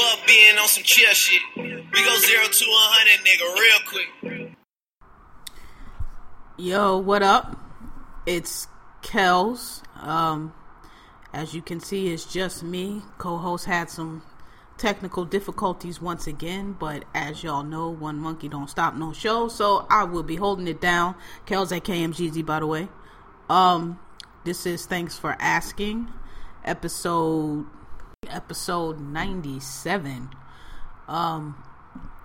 Fuck being on some chill shit. We go zero to a hundred, nigga, real quick. Yo, what up? It's Kels. Um, as you can see, it's just me. Co-host had some technical difficulties once again, but as y'all know, one monkey don't stop no show, so I will be holding it down. Kels at KMGZ, by the way. Um, this is thanks for asking, episode episode ninety seven. Um,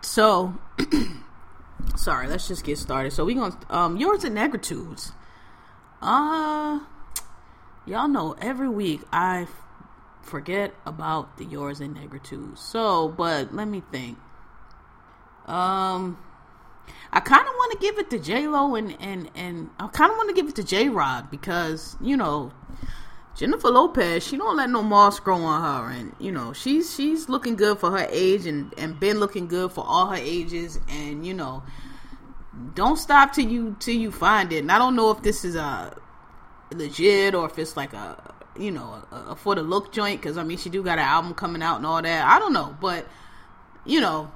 so sorry, let's just get started. So we gonna um yours and negritudes. Uh y'all know every week I forget about the yours and negritudes. So, but let me think. Um I kind of want to give it to J Lo and and and I kind of want to give it to J Rod because you know Jennifer Lopez she don't let no moss grow on her and you know she's she's looking good for her age and and been looking good for all her ages and you know don't stop till you till you find it. And I don't know if this is a legit or if it's like a you know a, a for the look joint because I mean she do got an album coming out and all that. I don't know, but you know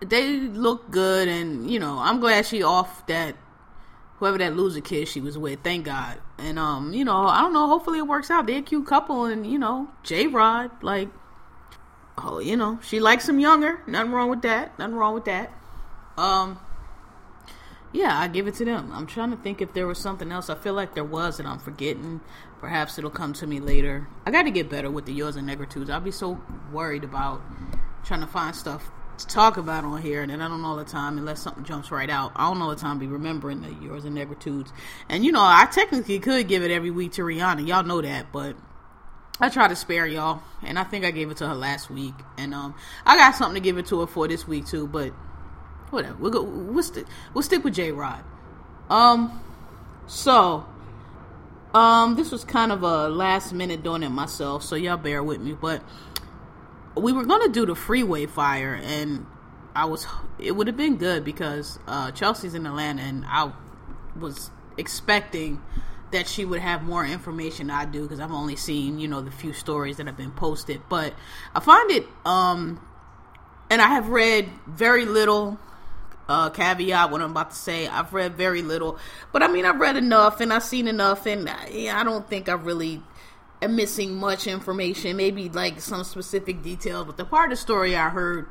they look good and you know I'm glad she off that whoever that loser kid she was with. Thank God. And um you know I don't know. Hopefully it works out. They're a cute couple and you know J Rod like oh you know she likes him younger. Nothing wrong with that. Nothing wrong with that. Um, yeah, I give it to them. I'm trying to think if there was something else. I feel like there was, and I'm forgetting. Perhaps it'll come to me later. I got to get better with the yours and negritudes. I'll be so worried about trying to find stuff to talk about on here, and then I don't know all the time unless something jumps right out. I don't know all the time be remembering the yours and negritudes. And you know, I technically could give it every week to Rihanna. Y'all know that, but I try to spare y'all, and I think I gave it to her last week, and um, I got something to give it to her for this week too. But whatever. We'll go. We'll stick. We'll stick with J Rod. Um. So. Um. This was kind of a last minute doing it myself, so y'all bear with me. But we were gonna do the freeway fire, and I was. It would have been good because uh, Chelsea's in Atlanta, and I was expecting that she would have more information I do because I've only seen you know the few stories that have been posted. But I find it. Um. And I have read very little uh, caveat what I'm about to say. I've read very little, but I mean, I've read enough and I've seen enough, and I, I don't think I really missing much information. Maybe like some specific details, but the part of the story I heard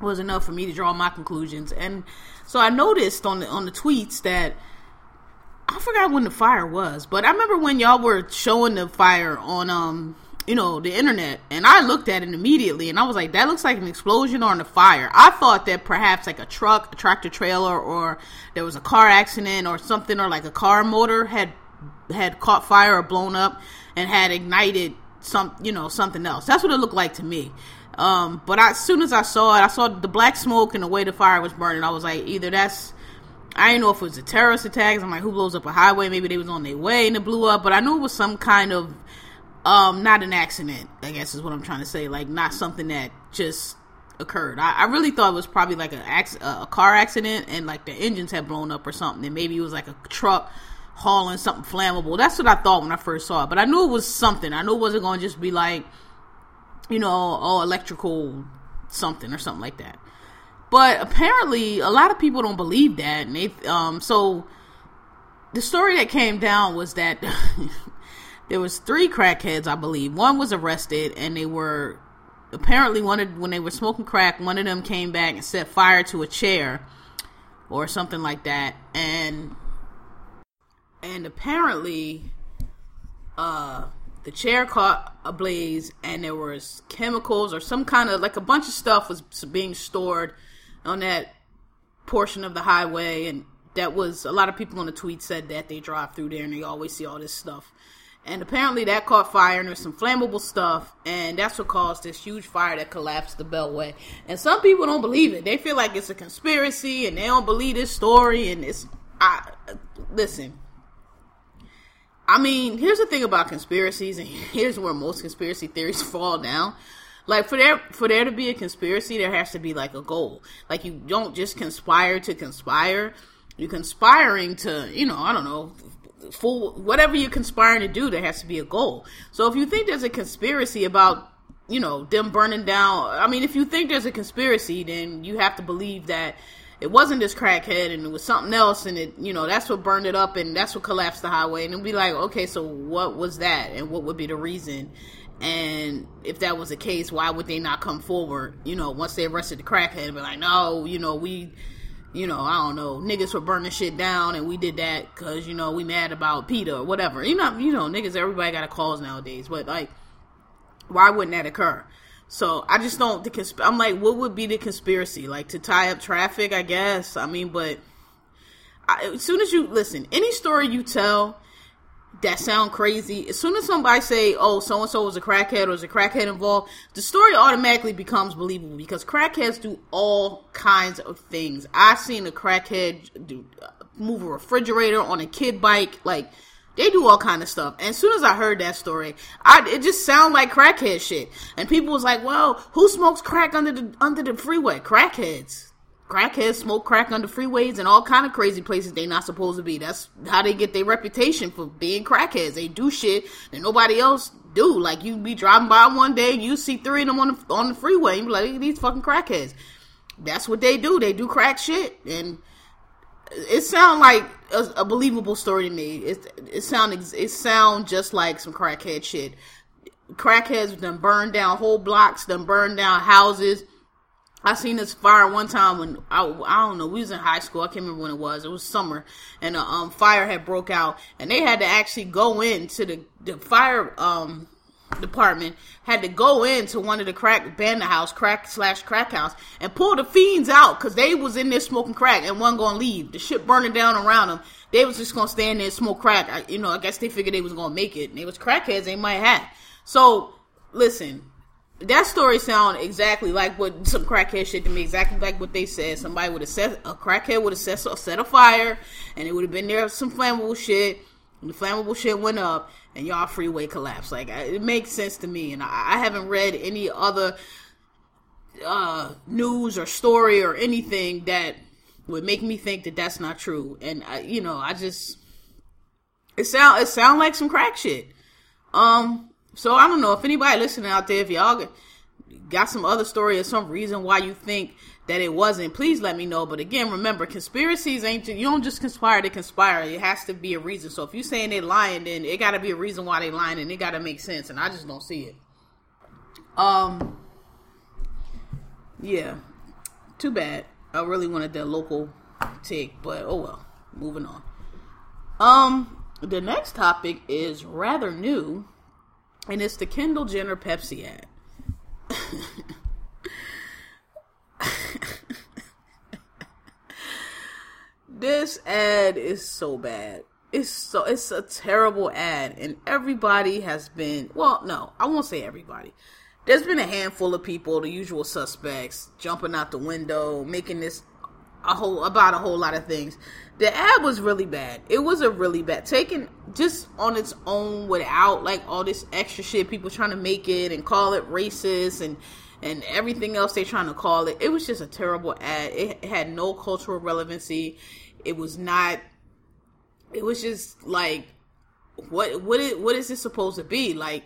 was enough for me to draw my conclusions. And so I noticed on the on the tweets that I forgot when the fire was, but I remember when y'all were showing the fire on um you know, the internet, and I looked at it immediately, and I was like, that looks like an explosion or a fire. I thought that perhaps like a truck, a tractor trailer, or there was a car accident or something, or like a car motor had had caught fire or blown up and had ignited some, you know, something else. That's what it looked like to me. Um, but I, as soon as I saw it, I saw the black smoke and the way the fire was burning. I was like, either that's I didn't know if it was a terrorist attack. I'm like, who blows up a highway? Maybe they was on their way and it blew up. But I knew it was some kind of um, not an accident, I guess is what I'm trying to say. Like, not something that just occurred. I, I really thought it was probably like a, a car accident and like the engines had blown up or something. And maybe it was like a truck hauling something flammable. That's what I thought when I first saw it. But I knew it was something. I knew it wasn't going to just be like, you know, oh, electrical something or something like that. But apparently, a lot of people don't believe that. And they, um, so the story that came down was that there was three crackheads, I believe. One was arrested, and they were apparently one of when they were smoking crack. One of them came back and set fire to a chair or something like that, and and apparently, uh, the chair caught ablaze, and there was chemicals or some kind of like a bunch of stuff was being stored on that portion of the highway, and that was a lot of people on the tweet said that they drive through there and they always see all this stuff. And apparently that caught fire and there's some flammable stuff. And that's what caused this huge fire that collapsed the beltway. And some people don't believe it. They feel like it's a conspiracy and they don't believe this story. And it's i listen i mean here's the thing about conspiracies and here's where most conspiracy theories fall down. Like for there for there to be a conspiracy there has to be like a goal. Like you don't just conspire to conspire. You're conspiring to you know i don't know for whatever you're conspiring to do, there has to be a goal. So if you think there's a conspiracy about, you know, them burning down, I mean, if you think there's a conspiracy, then you have to believe that it wasn't this crackhead and it was something else and it, you know, that's what burned it up and that's what collapsed the highway. And it'd be like, okay, so what was that and what would be the reason? And if that was the case, why would they not come forward? You know, once they arrested the crackhead, and be like, no, you know, we you know, I don't know, niggas were burning shit down, and we did that because you know we mad about peter or whatever. You know, you know, niggas, everybody got a cause nowadays, but like, why wouldn't that occur? So I just don't. The consp- I'm like, what would be the conspiracy? Like to tie up traffic, I guess. I mean, but I, as soon as you listen, any story you tell that sound crazy. As soon as somebody say, "Oh, so and so was a crackhead or was a crackhead involved," the story automatically becomes believable because crackheads do all kinds of things. I've seen a crackhead do move a refrigerator on a kid bike, like they do all kind of stuff. And as soon as I heard that story, I it just sounded like crackhead shit. And people was like, "Well, who smokes crack under the under the freeway? Crackheads." crackheads smoke crack under freeways and all kind of crazy places they not supposed to be. That's how they get their reputation for being crackheads. They do shit that nobody else do. Like you be driving by one day, you see three of them on the on the freeway, and you be like, these fucking crackheads. That's what they do. They do crack shit, and it sound like a, a believable story to me. It it sound it sound just like some crackhead shit. Crackheads done burned down whole blocks, done burned down houses I seen this fire one time when I, I don't know we was in high school. I can't remember when it was. It was summer, and a um, fire had broke out, and they had to actually go into the the fire um, department had to go into one of the crack bandit house, crack slash crack house, and pull the fiends out because they was in there smoking crack and wasn't gonna leave. The shit burning down around them. They was just gonna stand there and smoke crack. I, you know, I guess they figured they was gonna make it. And they was crackheads. They might have. So listen, that story sound exactly like what some crackhead shit to me. Exactly like what they said. Somebody would have set a crackhead would have set set a fire, and it would have been there some flammable shit. The flammable shit went up, and y'all freeway collapsed. Like it makes sense to me, and I, I haven't read any other uh, news or story or anything that would make me think that that's not true. And I, you know, I just it sound it sound like some crack shit. Um, so I don't know if anybody listening out there, if y'all got some other story or some reason why you think that it wasn't, please let me know. But again, remember, conspiracies ain't you don't just conspire to conspire. It has to be a reason. So if you're saying they lying, then it got to be a reason why they lying, and it got to make sense. And I just don't see it. Um, yeah, too bad. I really wanted that local take, but oh well. Moving on. Um, the next topic is rather new and it's the Kendall Jenner Pepsi ad. this ad is so bad. It's so it's a terrible ad and everybody has been well, no, I won't say everybody. There's been a handful of people, the usual suspects, jumping out the window, making this a whole about a whole lot of things. The ad was really bad. It was a really bad taken just on its own without like all this extra shit people trying to make it and call it racist and and everything else they're trying to call it. It was just a terrible ad. It, had no cultural relevancy. It was not it was just like what what is, what is this supposed to be? Like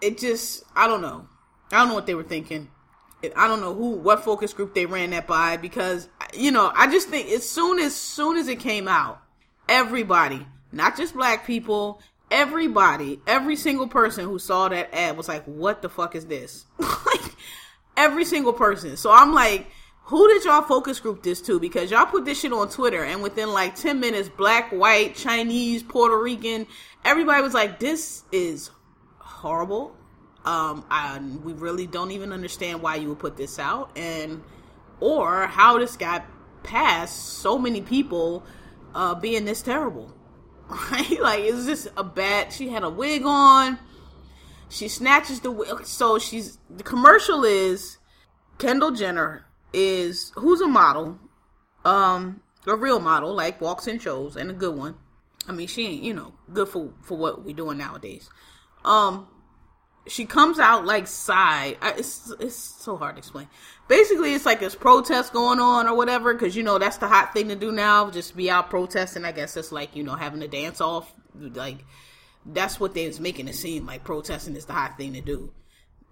it just I don't know. I don't know what they were thinking. I don't know who what focus group they ran that by because you know I just think as soon as soon as it came out, everybody, not just black people, everybody, every single person who saw that ad was like, "What the fuck is this?" every single person. So I'm like, who did y'all focus group this to? Because y'all put this shit on Twitter, and within like ten minutes, black, white, Chinese, Puerto Rican, everybody was like, "This is horrible." Um, I, we really don't even understand why you would put this out, and or how this got past so many people uh, being this terrible. right? Like it's just a bad. She had a wig on. She snatches the. So she's the commercial is Kendall Jenner is who's a model, um, a real model, like walks in shows and a good one. I mean, she ain't you know good for for what we're doing nowadays. Um, she comes out like side. It's it's so hard to explain. Basically, it's like this protest going on or whatever, because you know that's the hot thing to do now. Just be out protesting. I guess it's like you know having a dance off. Like that's what they was making it seem like protesting is the hot thing to do,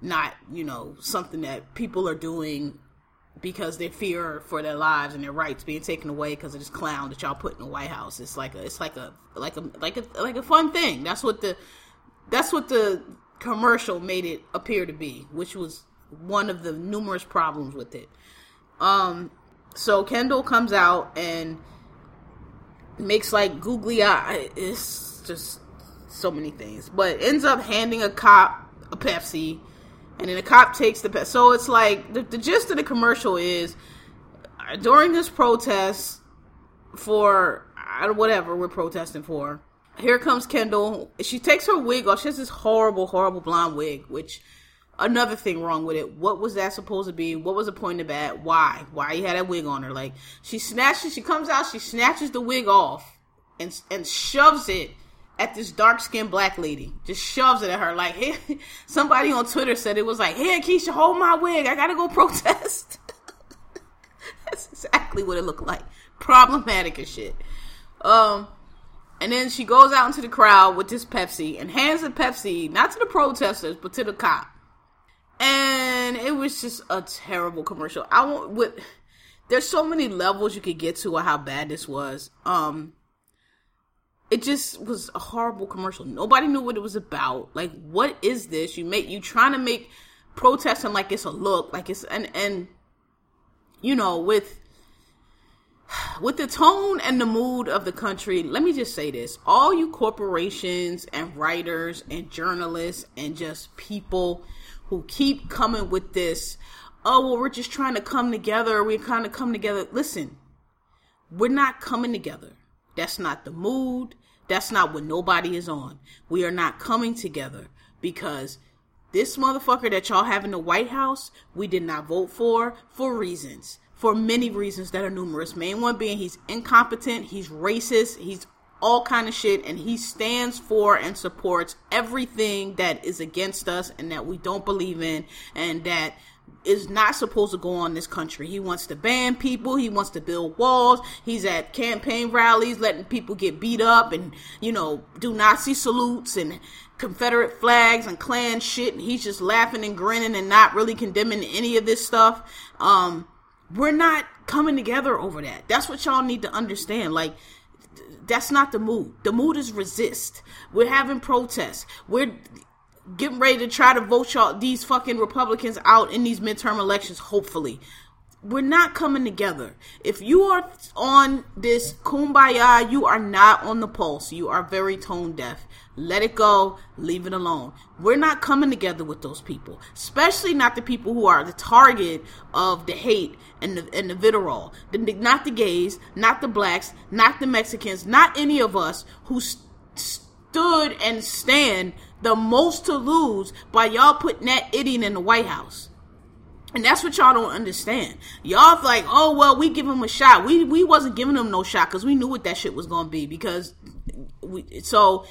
not you know something that people are doing because they fear for their lives and their rights being taken away because of this clown that y'all put in the White House. It's like a, it's like a, like a, like a, like a fun thing. That's what the, that's what the commercial made it appear to be, which was one of the numerous problems with it. Um, so Kendall comes out and makes like googly eye. It's just so many things, but ends up handing a cop a Pepsi and then the cop takes the Pepsi. So it's like the, the gist of the commercial is uh, during this protest for whatever we're protesting for. Here comes Kendall. She takes her wig off. She has this horrible, horrible blonde wig, which another thing wrong with it. What was that supposed to be? What was the point of that? Why? Why you had that wig on her? Like she snatches, she comes out, she snatches the wig off and and shoves it at this dark skinned black lady. Just shoves it at her like, hey, somebody on Twitter said it was like, hey, Keisha, hold my wig. I gotta go protest. That's exactly what it looked like. Problematic as shit. Um, and then she goes out into the crowd with this Pepsi and hands the Pepsi, not to the protesters, but to the cop. And it was just a terrible commercial. I want with there's so many levels you could get to of how bad this was. Um, it just was a horrible commercial. Nobody knew what it was about. Like, what is this? You make you trying to make protesting like it's a look, like it's and and you know with with the tone and the mood of the country. Let me just say this: all you corporations and writers and journalists and just people who keep coming with this. Oh well, we're just trying to come together. We're kind of come together. Listen, we're not coming together. That's not the mood. That's not what nobody is on. We are not coming together because this motherfucker that y'all have in the White House, we did not vote for for reasons. For many reasons that are numerous. Main one being he's incompetent, he's racist, he's all kind of shit and he stands for and supports everything that is against us and that we don't believe in and that is not supposed to go on this country. He wants to ban people. He wants to build walls. He's at campaign rallies letting people get beat up and, you know, do Nazi salutes and Confederate flags and Klan shit. And he's just laughing and grinning and not really condemning any of this stuff. Um, we're not coming together over that. That's what y'all need to understand. Like, that's not the mood. The mood is resist. We're having protests. We're getting ready to try to vote y'all these fucking Republicans out in these midterm elections, hopefully. We're not coming together. If you are on this kumbaya, you are not on the pulse. You are very tone deaf. Let it go. Leave it alone. We're not coming together with those people, especially not the people who are the target of the hate and the, and the vitriol. The, not the gays, not the blacks, not the Mexicans, not any of us who st- stood and stand the most to lose by y'all putting that idiot in the White House. And that's what y'all don't understand. Y'all like, oh well, we give him a shot. We we wasn't giving him no shot because we knew what that shit was gonna be. Because we so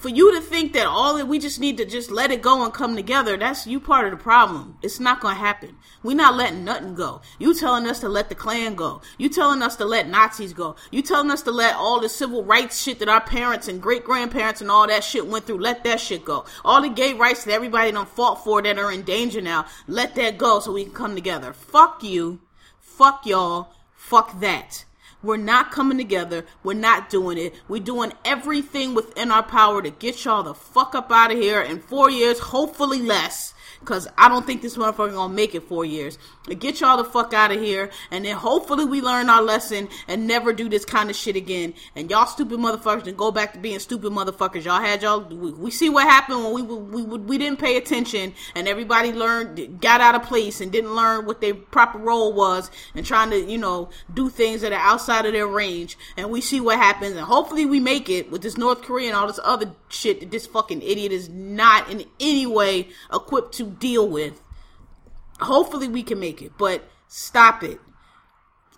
for you to think that all that we just need to just let it go and come together, that's you part of the problem. It's not gonna happen. We're not letting nothing go. You telling us to let the Klan go. You telling us to let Nazis go. You telling us to let all the civil rights shit that our parents and great grandparents and all that shit went through, let that shit go. All the gay rights that everybody done fought for that are in danger now, let that go so we can come together. Fuck you. Fuck y'all. Fuck that. We're not coming together. We're not doing it. We're doing everything within our power to get y'all the fuck up out of here in four years, hopefully less. because I don't think this motherfucker gonna make it four years. Get y'all the fuck out of here, and then hopefully we learn our lesson and never do this kind of shit again. And y'all stupid motherfuckers and go back to being stupid motherfuckers. Y'all had y'all. We, we see what happened when we we we, we didn't pay attention and everybody learned got out of place and didn't learn what their proper role was and trying to you know do things that are outside of their range. And we see what happens, and hopefully we make it with this North Korea and all this other shit that this fucking idiot is not in any way equipped to deal with. Hopefully we can make it, but stop it.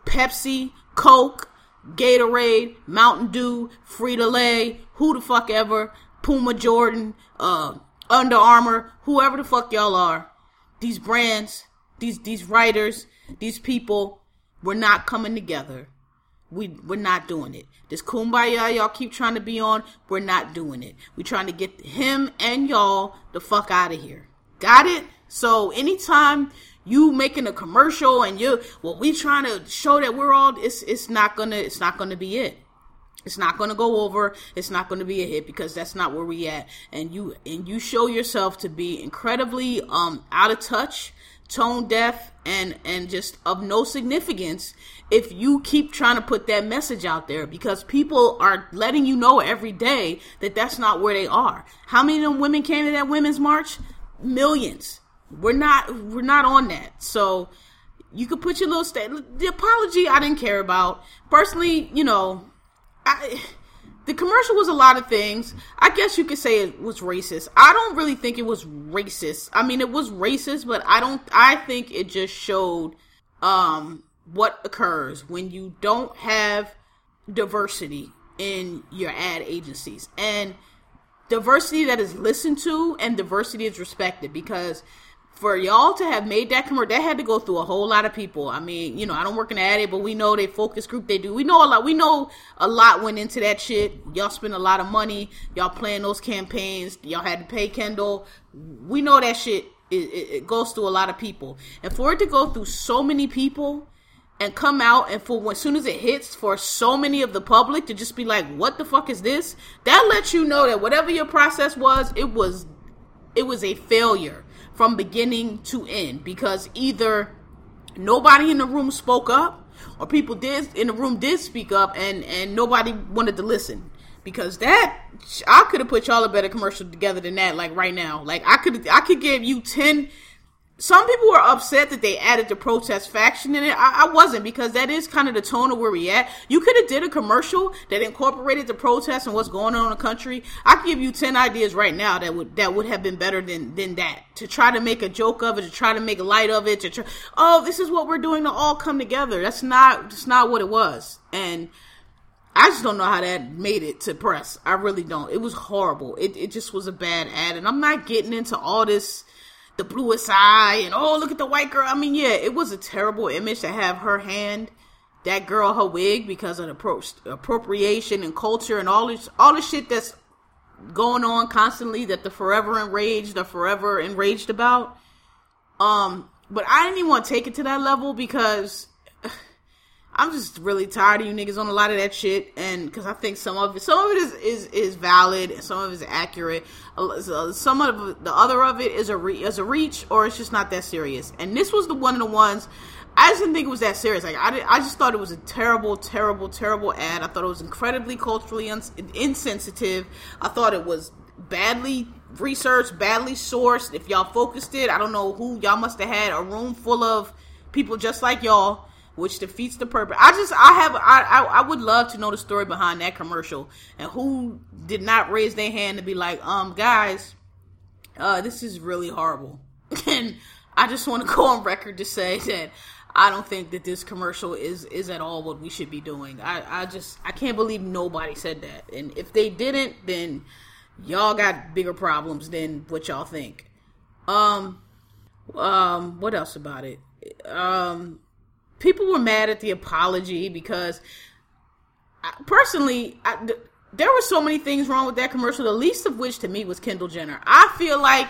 Pepsi, Coke, Gatorade, Mountain Dew, Frito Lay, who the fuck ever, Puma Jordan, uh, Under Armour, whoever the fuck y'all are. These brands, these these writers, these people, we're not coming together. We we're not doing it. This kumbaya y'all keep trying to be on, we're not doing it. We're trying to get him and y'all the fuck out of here. Got it? So anytime you making a commercial and you well we trying to show that we're all it's it's not gonna it's not gonna be it. It's not going to go over. It's not going to be a hit because that's not where we at. And you and you show yourself to be incredibly um out of touch tone deaf and and just of no significance if you keep trying to put that message out there because people are letting you know every day that that's not where they are. How many of them women came to that women's march? Millions we're not we're not on that. So you could put your little state. The apology I didn't care about personally. You know, I the commercial was a lot of things. I guess you could say it was racist. I don't really think it was racist. I mean, it was racist, but I don't. I think it just showed um, what occurs when you don't have diversity in your ad agencies and diversity that is listened to and diversity is respected because for y'all to have made that commercial, that had to go through a whole lot of people. I mean, you know, I don't work in the ad, but we know they focus group they do. We know a lot. We know a lot went into that shit. Y'all spend a lot of money. Y'all playing those campaigns. Y'all had to pay Kendall. We know that shit. It, it, it goes through a lot of people, and for it to go through so many people and come out and for as soon as it hits for so many of the public to just be like, "What the fuck is this?" That lets you know that whatever your process was, it was it was a failure from beginning to end because either nobody in the room spoke up or people did in the room did speak up and and nobody wanted to listen. Because that I could have put y'all a better commercial together than that like right now. Like I could I could give you 10 some people were upset that they added the protest faction in it. I, I wasn't because that is kind of the tone of where we at. You could have did a commercial that incorporated the protest and what's going on in the country. I give you ten ideas right now that would that would have been better than than that. To try to make a joke of it, to try to make light of it, to try, oh, this is what we're doing to all come together. That's not that's not what it was. And I just don't know how that made it to press. I really don't. It was horrible. It it just was a bad ad, and I'm not getting into all this the bluest eye and oh look at the white girl. I mean, yeah, it was a terrible image to have her hand that girl her wig because of the appro- appropriation and culture and all this all the shit that's going on constantly that the forever enraged are forever enraged about. Um, but I didn't even want to take it to that level because I'm just really tired of you niggas on a lot of that shit, and because I think some of it, some of it is is, is valid, and some of it is accurate. Uh, uh, some of the other of it is a re, is a reach, or it's just not that serious. And this was the one of the ones I just didn't think it was that serious. Like I, did, I just thought it was a terrible, terrible, terrible ad. I thought it was incredibly culturally insensitive. I thought it was badly researched, badly sourced. If y'all focused it, I don't know who y'all must have had a room full of people just like y'all which defeats the purpose. I just I have I, I, I would love to know the story behind that commercial and who did not raise their hand to be like, um, guys, uh, this is really horrible. and I just want to go on record to say that I don't think that this commercial is is at all what we should be doing. I I just I can't believe nobody said that. And if they didn't, then y'all got bigger problems than what y'all think. Um um what else about it? Um people were mad at the apology because I, personally, I, th- there were so many things wrong with that commercial. The least of which to me was Kendall Jenner. I feel like,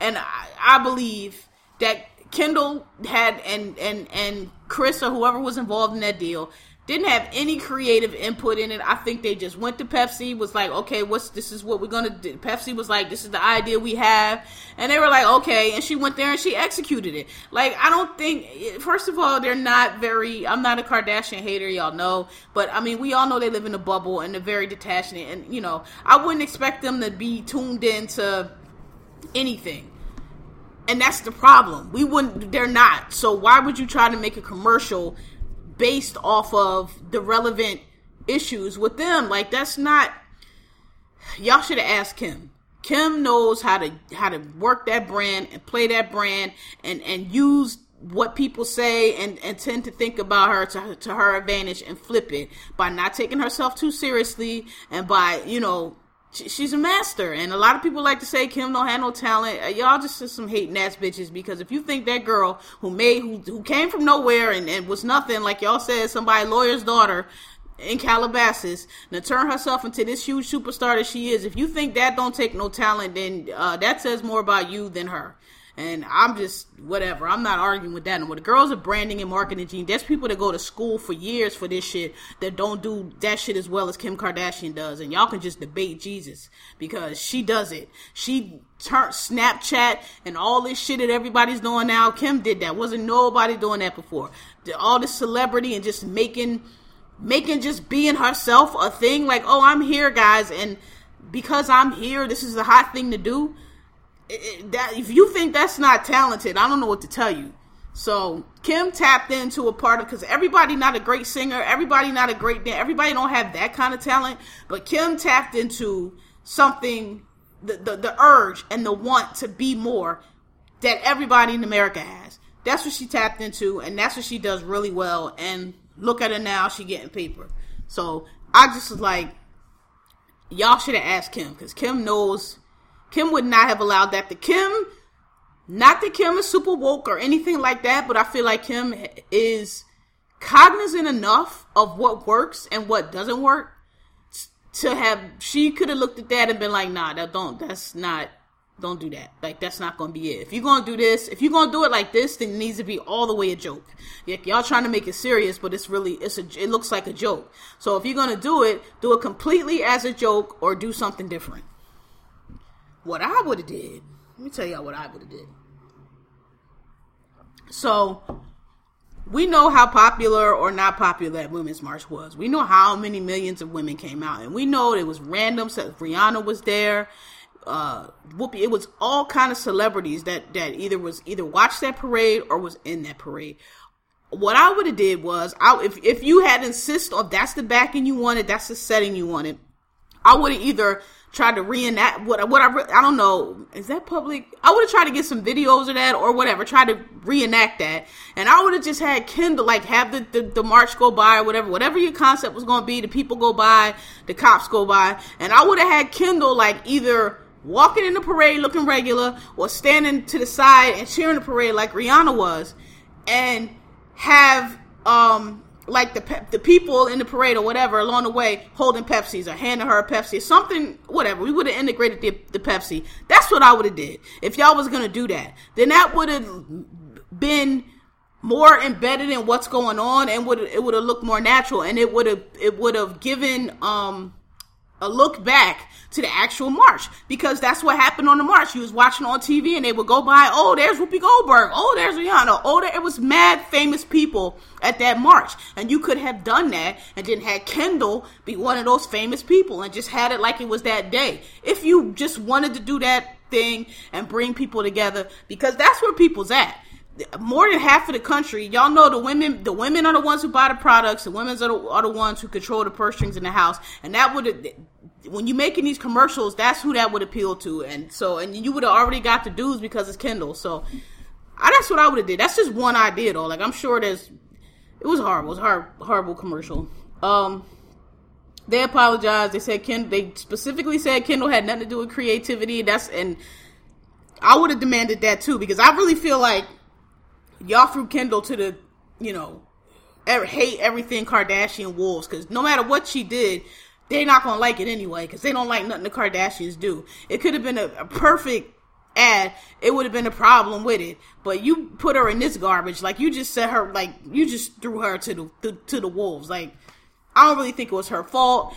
and I, I believe that Kendall had and and and Kris or whoever was involved in that deal didn't have any creative input in it. I think they just went to Pepsi, was like, okay, what's this is what we're gonna do. Pepsi was like, this is the idea we have, and they were like, okay, and she went there and she executed it. Like, I don't think, first of all, they're not very. I'm not a Kardashian hater, y'all know, but I mean, we all know they live in a bubble and they're very detached, and you know, I wouldn't expect them to be tuned into anything. And that's the problem. We wouldn't, they're not. So why would you try to make a commercial based off of the relevant issues with them. Like that's not y'all should have asked Kim. Kim knows how to how to work that brand and play that brand and and use what people say and, and tend to think about her to, to her advantage and flip it by not taking herself too seriously and by you know she's a master. And a lot of people like to say Kim don't have no talent. Uh, y'all just some hating ass bitches because if you think that girl who made who who came from nowhere and, and was nothing, like y'all said, somebody lawyer's daughter in Calabasas, to turn herself into this huge superstar that she is, if you think that don't take no talent, then uh, that says more about you than her. And I'm just whatever. I'm not arguing with that And more. The girls are branding and marketing gene. There's people that go to school for years for this shit that don't do that shit as well as Kim Kardashian does. And y'all can just debate Jesus because she does it. She turned Snapchat and all this shit that everybody's doing now. Kim did that. Wasn't nobody doing that before. All this celebrity and just making making just being herself a thing. Like, oh, I'm here, guys, and because I'm here, this is a hot thing to do that if you think that's not talented, I don't know what to tell you. So Kim tapped into a part of because everybody not a great singer, everybody not a great dancer, everybody don't have that kind of talent. But Kim tapped into something, the, the the urge and the want to be more that everybody in America has. That's what she tapped into, and that's what she does really well. And look at her now, she getting paper. So I just was like, y'all should have asked Kim because Kim knows Kim would not have allowed that to Kim. Not that Kim is super woke or anything like that, but I feel like Kim is cognizant enough of what works and what doesn't work to have she could have looked at that and been like, nah, that don't that's not don't do that. Like that's not gonna be it. If you're gonna do this, if you're gonna do it like this, then it needs to be all the way a joke. Like y'all trying to make it serious, but it's really it's a it looks like a joke. So if you're gonna do it, do it completely as a joke or do something different. What I would have did, let me tell y'all what I would have did. So we know how popular or not popular that Women's March was. We know how many millions of women came out, and we know it was random. So Rihanna was there. Uh, Whoopi. It was all kind of celebrities that that either was either watched that parade or was in that parade. What I would have did was, I if if you had insist on that's the backing you wanted, that's the setting you wanted, I would have either tried to reenact what what I I don't know is that public. I would have tried to get some videos of that or whatever. Try to reenact that, and I would have just had Kendall like have the, the, the march go by or whatever whatever your concept was going to be. The people go by, the cops go by, and I would have had Kendall like either walking in the parade looking regular or standing to the side and cheering the parade like Rihanna was, and have um like the the people in the parade or whatever along the way holding Pepsis or handing her a Pepsi, something, whatever. We would have integrated the, the Pepsi. That's what I would have did if y'all was gonna do that. Then that would have been more embedded in what's going on, and would it would have looked more natural, and it would have it would have given um a look back to the actual march because that's what happened on the march. You was watching on TV and they would go by, oh, there's Whoopi Goldberg, oh, there's Rihanna, oh, there it was mad famous people at that march, and you could have done that and then had Kendall be one of those famous people and just had it like it was that day. If you just wanted to do that thing and bring people together, because that's where people's at more than half of the country, y'all know the women. The women are the ones who buy the products. The women are the, are the ones who control the purse strings in the house, and that would when you're making these commercials, that's who that would appeal to, and so and you would have already got the dudes because it's Kendall. So I, that's what I would have did. That's just one idea though. Like I'm sure there's it was horrible. It was horrible commercial. Um, they apologized. They said Ken. They specifically said Kendall had nothing to do with creativity. That's and I would have demanded that too because I really feel like y'all threw Kendall to the you know hate everything Kardashian wolves because no matter what she did, they're not gonna like it anyway because they don't like nothing the Kardashians do. It could have been a, a, perfect ad, it would have been a problem with it. But you put her in this garbage, like you just set her, like you just threw her to the to, to the wolves. Like I don't really think it was her fault.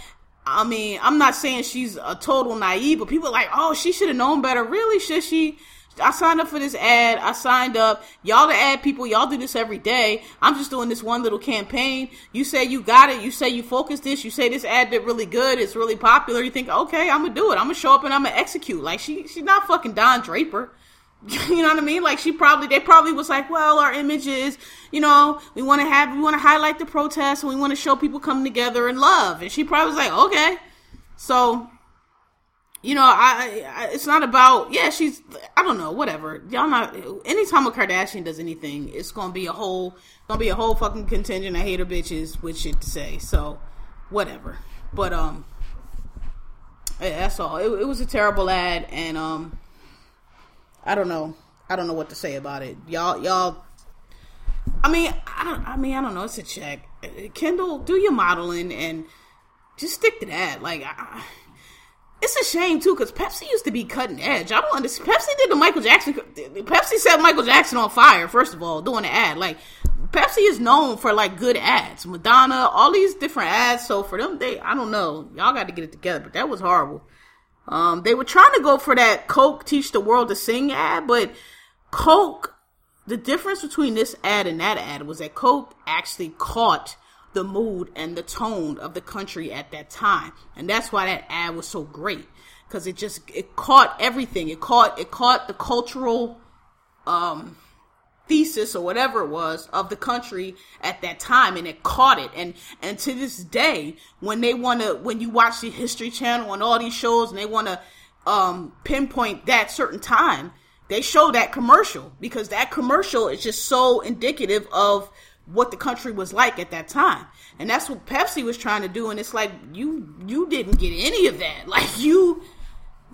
I mean, I'm not saying she's a total naive, but people are like, oh, she should have known better. Really, should she? I signed up for this ad. I signed up. Y'all the ad people. Y'all do this every day. I'm just doing this one little campaign. You say you got it. You say you focus this. You say this ad did really good. It's really popular. You think, okay, I'm gonna do it. I'm gonna show up and I'm gonna execute. Like she, she's not fucking Don Draper. you know what I mean? Like she probably, they probably was like, well, our image is, you know, we want to have, we want to highlight the protests and we want to show people coming together in love. And she probably was like, okay. So you know, I, I, it's not about yeah, she's I don't know, whatever. Y'all not anytime a Kardashian does anything, it's gonna be a whole gonna be a whole fucking contingent of hater bitches with shit to say. So whatever. But um yeah, that's all. It, it was a terrible ad and um I don't know. I don't know what to say about it. Y'all y'all I mean, I I mean, I don't know, it's a check. Kendall, do your modeling and just stick to that. Like I, it's a shame too because Pepsi used to be cutting edge. I don't understand. Pepsi did the Michael Jackson. Pepsi set Michael Jackson on fire. First of all, doing the ad like Pepsi is known for like good ads. Madonna, all these different ads. So for them, they I don't know. Y'all got to get it together. But that was horrible. Um, they were trying to go for that Coke teach the world to sing ad, but Coke. The difference between this ad and that ad was that Coke actually caught the mood and the tone of the country at that time. And that's why that ad was so great because it just it caught everything. It caught it caught the cultural um thesis or whatever it was of the country at that time and it caught it and and to this day when they want to when you watch the history channel and all these shows and they want to um pinpoint that certain time they show that commercial because that commercial is just so indicative of what the country was like at that time. And that's what Pepsi was trying to do and it's like you you didn't get any of that. Like you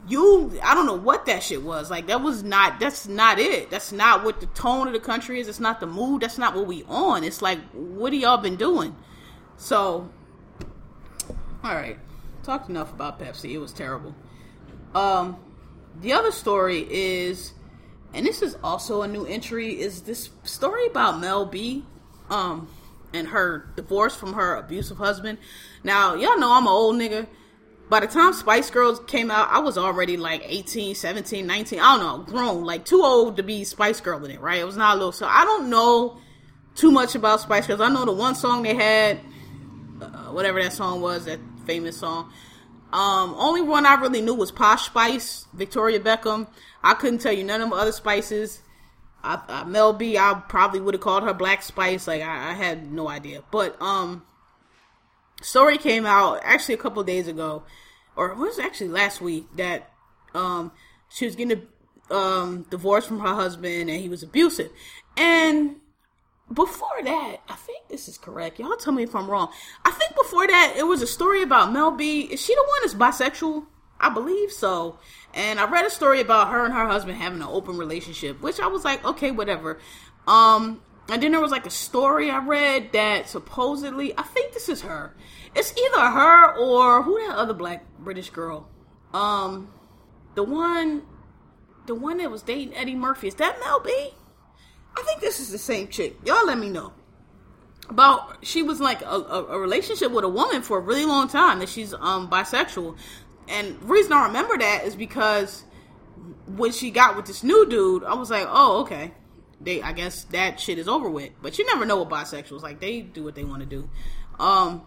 you I don't know what that shit was. Like that was not that's not it. That's not what the tone of the country is. It's not the mood. That's not what we on. It's like what have y'all been doing? So all right. Talked enough about Pepsi. It was terrible. Um the other story is and this is also a new entry is this story about Mel B um and her divorce from her abusive husband. Now, y'all know I'm an old nigga. By the time Spice Girls came out, I was already like 18, 17, 19, I don't know, grown, like too old to be Spice Girl in it, right? It was not a little, so I don't know too much about Spice Girls. I know the one song they had, uh, whatever that song was, that famous song. Um, only one I really knew was Posh Spice, Victoria Beckham. I couldn't tell you none of the other Spices. I, I, Mel B, I probably would have called her Black Spice. Like I, I, had no idea, but um, story came out actually a couple days ago, or it was actually last week that um she was getting a um divorce from her husband and he was abusive, and before that, I think this is correct. Y'all tell me if I'm wrong. I think before that, it was a story about Mel B. Is she the one that's bisexual? I believe so. And I read a story about her and her husband having an open relationship, which I was like, okay, whatever. Um, and then there was like a story I read that supposedly, I think this is her. It's either her or who that other black British girl. Um, the one, the one that was dating Eddie Murphy. Is that Mel B? I think this is the same chick. Y'all let me know. About she was like a, a, a relationship with a woman for a really long time that she's um bisexual and reason I remember that is because when she got with this new dude, I was like, oh, okay. They, I guess that shit is over with. But you never know what bisexuals like. They do what they want to do. Um.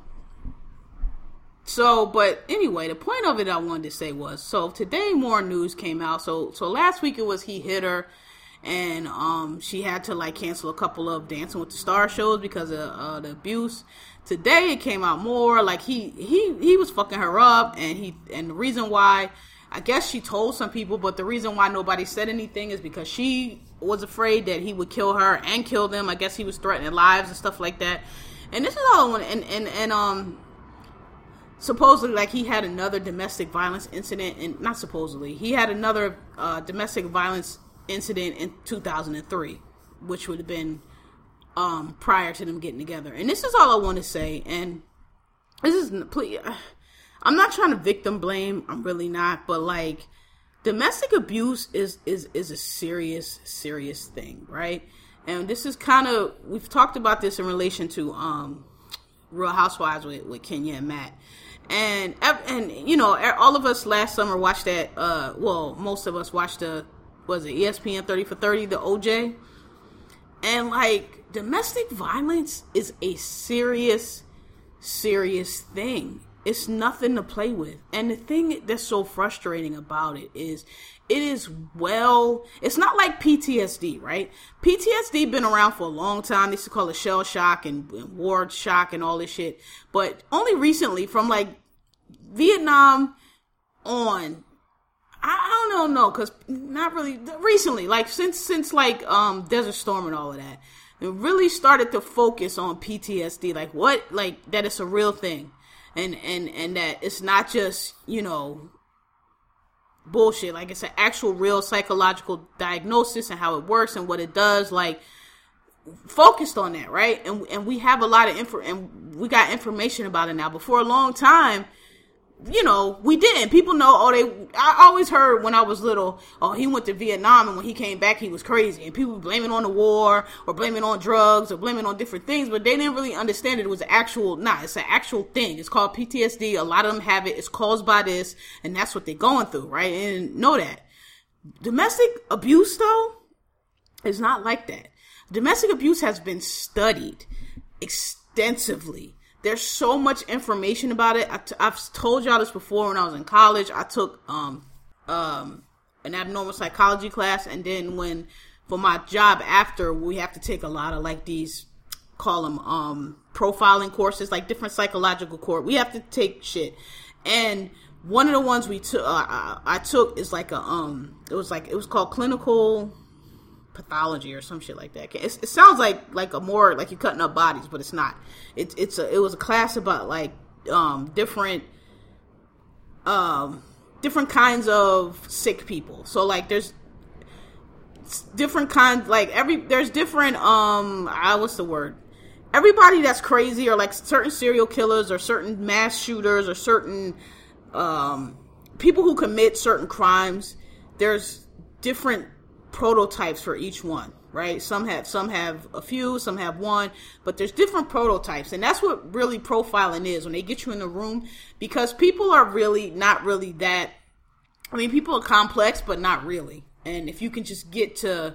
So, but anyway, the point of it I wanted to say was so today more news came out. So, so last week it was he hit her, and um she had to like cancel a couple of Dancing with the Star shows because of uh, the abuse today it came out more like he he he was fucking her up and he and the reason why I guess she told some people, but the reason why nobody said anything is because she was afraid that he would kill her and kill them. I guess he was threatening lives and stuff like that. And this is all. And and and um, supposedly like he had another domestic violence incident, and not supposedly he had another uh, domestic violence incident in 2003, which would have been um, prior to them getting together. And this is all I want to say. And this is please, I'm not trying to victim blame. I'm really not. But like, domestic abuse is is is a serious serious thing, right? And this is kind of we've talked about this in relation to um Real Housewives with, with Kenya and Matt. And and you know all of us last summer watched that. Uh, well, most of us watched the was it ESPN thirty for thirty the OJ, and like domestic violence is a serious, serious thing it's nothing to play with. And the thing that's so frustrating about it is it is well it's not like PTSD, right? PTSD been around for a long time. They used to call it shell shock and, and war shock and all this shit. But only recently, from like Vietnam on I don't know, no, because not really recently, like since since like um Desert Storm and all of that, it really started to focus on PTSD, like what, like that it's a real thing. And and and that it's not just you know bullshit. Like it's an actual real psychological diagnosis and how it works and what it does like focused on that right? And and we have a lot of info and we got information about it now. But for a long time you know, we didn't. People know, oh, they, I always heard when I was little, oh, he went to Vietnam and when he came back, he was crazy. And people blaming on the war or blaming on drugs or blaming on different things, but they didn't really understand it, it was an actual, nah, it's an actual thing. It's called PTSD. A lot of them have it. It's caused by this, and that's what they're going through, right? And know that. Domestic abuse, though, is not like that. Domestic abuse has been studied extensively there's so much information about it. i t- I've told y'all this before when I was in college. I took um um an abnormal psychology class, and then when for my job after, we have to take a lot of like these call them um profiling courses, like different psychological course. We have to take shit, and one of the ones we took, uh, I, I took is like a um, it was like it was called clinical pathology or some shit like that. It's, it sounds like like a more like you're cutting up bodies, but it's not. It's it's a it was a class about like um different um different kinds of sick people. So like there's different kinds like every there's different um I what's the word everybody that's crazy or like certain serial killers or certain mass shooters or certain um people who commit certain crimes there's different prototypes for each one right? Some have some have a few some have one but there's different prototypes. And that's what really profiling is when they get you in the room because people are really not really that i mean people are complex but not really. And if you can just get to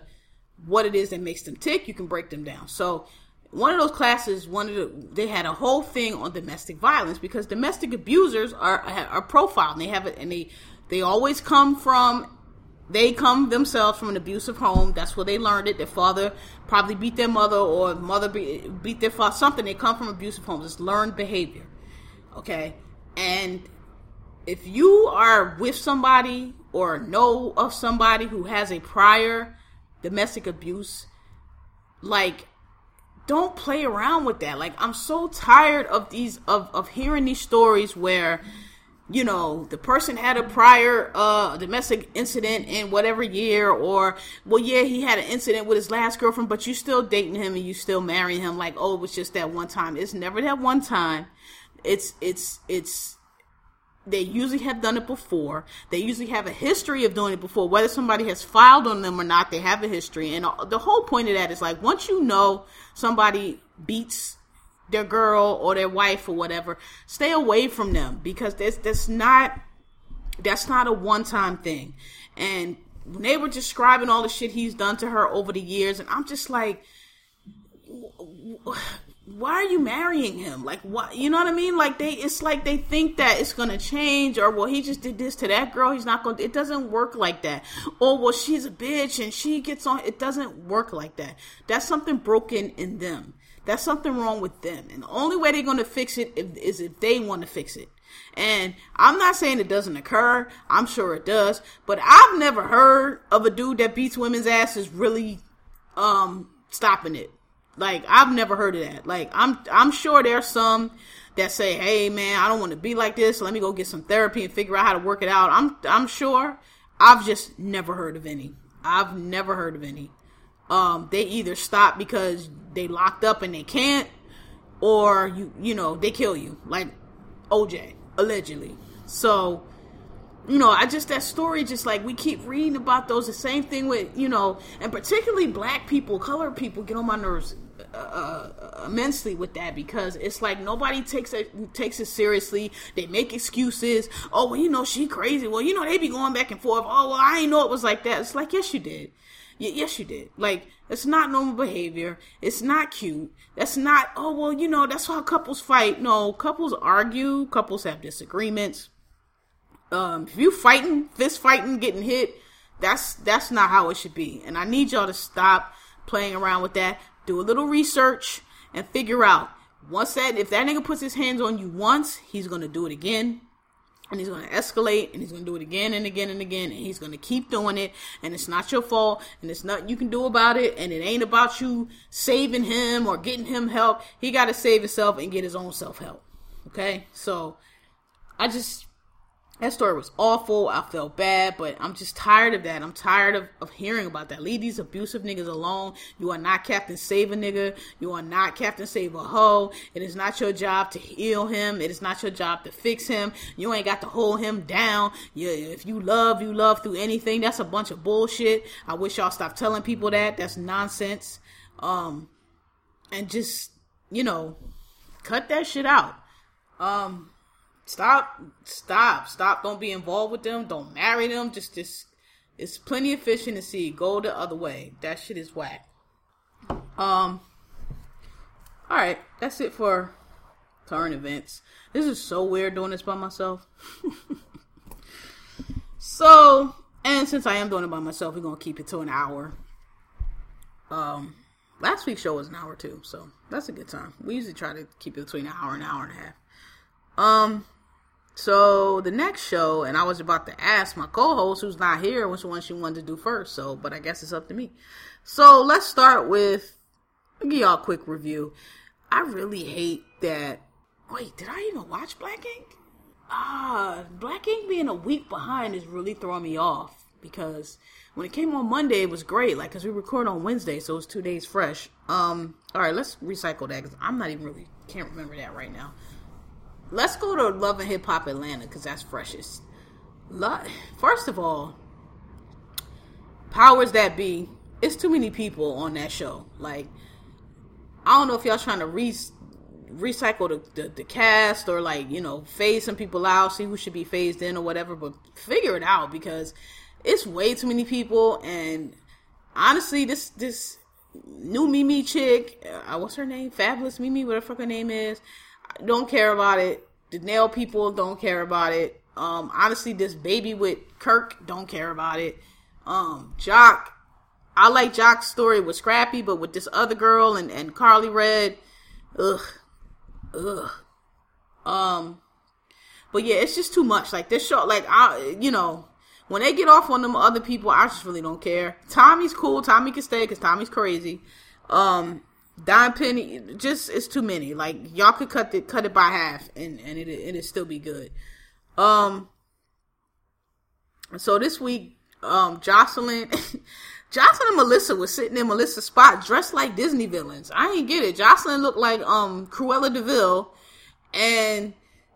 what it is that makes them tick you can break them down. So one of those classes one of the they had a whole thing on domestic violence because domestic abusers are are profiled and they have it and they they always come from they come themselves from an abusive home. That's where they learned it. Their father probably beat their mother, or mother beat their father. Something. They come from abusive homes. It's learned behavior. Okay, and if you are with somebody or know of somebody who has a prior domestic abuse, like don't play around with that. Like I'm so tired of these of of hearing these stories where you know, the person had a prior uh, domestic incident in whatever year, or well, yeah, he had an incident with his last girlfriend, but you still dating him and you still marrying him. Like, oh, it was just that one time. It's never that one time. It's it's it's. They usually have done it before. They usually have a history of doing it before. Whether somebody has filed on them or not, they have a history. And the whole point of that is like once you know somebody beats their girl or their wife or whatever, stay away from them because that's that's not that's not a one time thing. And they were describing all the shit he's done to her over the years, and I'm just like, why are you marrying him? Like, what? You know what I mean? Like they, it's like they think that it's gonna change, or well, he just did this to that girl. He's not gonna. It doesn't work like that. Or well, she's a bitch and she gets on. It doesn't work like that. That's something broken in them. That's something wrong with them. And the only way they're going to fix it is if they want to fix it. And I'm not saying it doesn't occur. I'm sure it does. But I've never heard of a dude that beats women's asses really um stopping it. Like I've never heard of that. Like I'm I'm sure there's some that say, "Hey man, I don't want to be like this. Let me go get some therapy and figure out how to work it out." I'm I'm sure. I've just never heard of any. I've never heard of any um, they either stop because they locked up and they can't, or you you know they kill you like OJ allegedly. So you know, I just that story, just like we keep reading about those. The same thing with you know, and particularly black people, colored people get on my nerves uh, uh, immensely with that because it's like nobody takes it takes it seriously. They make excuses. Oh, well, you know, she crazy. Well, you know, they be going back and forth. Oh, well, I ain't know it was like that. It's like, yes, you did. Y- yes, you did. Like, it's not normal behavior. It's not cute. That's not, oh, well, you know, that's how couples fight. No, couples argue. Couples have disagreements um, if you fighting, fist fighting, getting hit, that's that's not how it should be. And I need y'all to stop playing around with that. Do a little research and figure out once that if that nigga puts his hands on you once, he's gonna do it again. And he's gonna escalate and he's gonna do it again and again and again and he's gonna keep doing it and it's not your fault and it's nothing you can do about it and it ain't about you saving him or getting him help. He gotta save himself and get his own self help. Okay? So I just that story was awful. I felt bad, but I'm just tired of that. I'm tired of, of hearing about that. Leave these abusive niggas alone. You are not Captain Save a nigga. You are not Captain Save a hoe. It is not your job to heal him. It is not your job to fix him. You ain't got to hold him down. You, if you love, you love through anything. That's a bunch of bullshit. I wish y'all stop telling people that. That's nonsense. Um, and just, you know, cut that shit out. Um, Stop, stop, stop. Don't be involved with them. Don't marry them. Just, just, it's plenty of fish in the sea. Go the other way. That shit is whack. Um, all right, that's it for current events. This is so weird doing this by myself. so, and since I am doing it by myself, we're gonna keep it to an hour. Um, last week's show was an hour too, so that's a good time. We usually try to keep it between an hour and an hour and a half. Um, so the next show, and I was about to ask my co-host who's not here which one she wanted to do first. So, but I guess it's up to me. So let's start with. I'll give y'all a quick review. I really hate that. Wait, did I even watch Black Ink? Ah, Black Ink being a week behind is really throwing me off because when it came on Monday, it was great. Like, cause we record on Wednesday, so it's two days fresh. Um, all right, let's recycle that because I'm not even really can't remember that right now. Let's go to Love and Hip Hop Atlanta because that's freshest. First of all, powers that be, it's too many people on that show. Like, I don't know if y'all trying to re- recycle the, the, the cast or like you know phase some people out, see who should be phased in or whatever. But figure it out because it's way too many people. And honestly, this this new Mimi chick, uh, what's her name? Fabulous Mimi, whatever her name is don't care about it. The nail people don't care about it. Um, honestly, this baby with Kirk don't care about it. Um, Joc, I like Joc's story with Scrappy, but with this other girl and, and Karlie Redd, ugh, ugh. Um, but yeah, it's just too much. Like this show, like I, you know, when they get off on them other people, I just really don't care. Tommie's cool. Tommie can stay because Tommie's crazy. Um, Don Penny, just it's too many. Like y'all could cut it cut it by half, and and it it'd still be good. Um. So this week, um, Joseline, Joseline and Melissa was sitting in Melissa's spot, dressed like Disney villains. I ain't get it. Joseline looked like um Cruella de Vil, and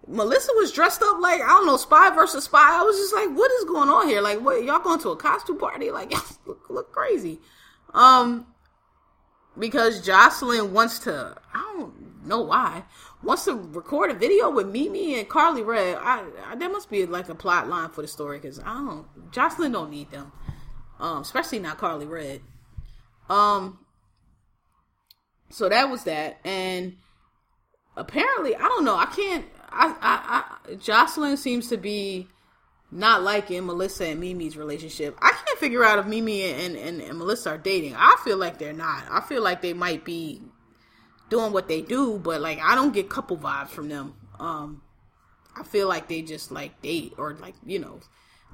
Melissa was dressed up like I don't know, spy versus spy. I was just like, what is going on here? Like, what y'all going to a costume party? Like, look, look crazy. Um, because Joseline wants to. I don't know why wants to record a video with Mimi and Karlie Redd. I, I there must be like a plot line for the story because I don't. Joseline don't need them, um, especially not Karlie Redd. Um. So that was that, and apparently, I don't know. I can't. I, I, I Joseline seems to be not liking Melissa and Mimi's relationship. I can't figure out if Mimi and, and, and, Melissa are dating. I feel like they're not. I feel like they might be doing what they do, but like I don't get couple vibes from them. Um I feel like they just like date or like, you know,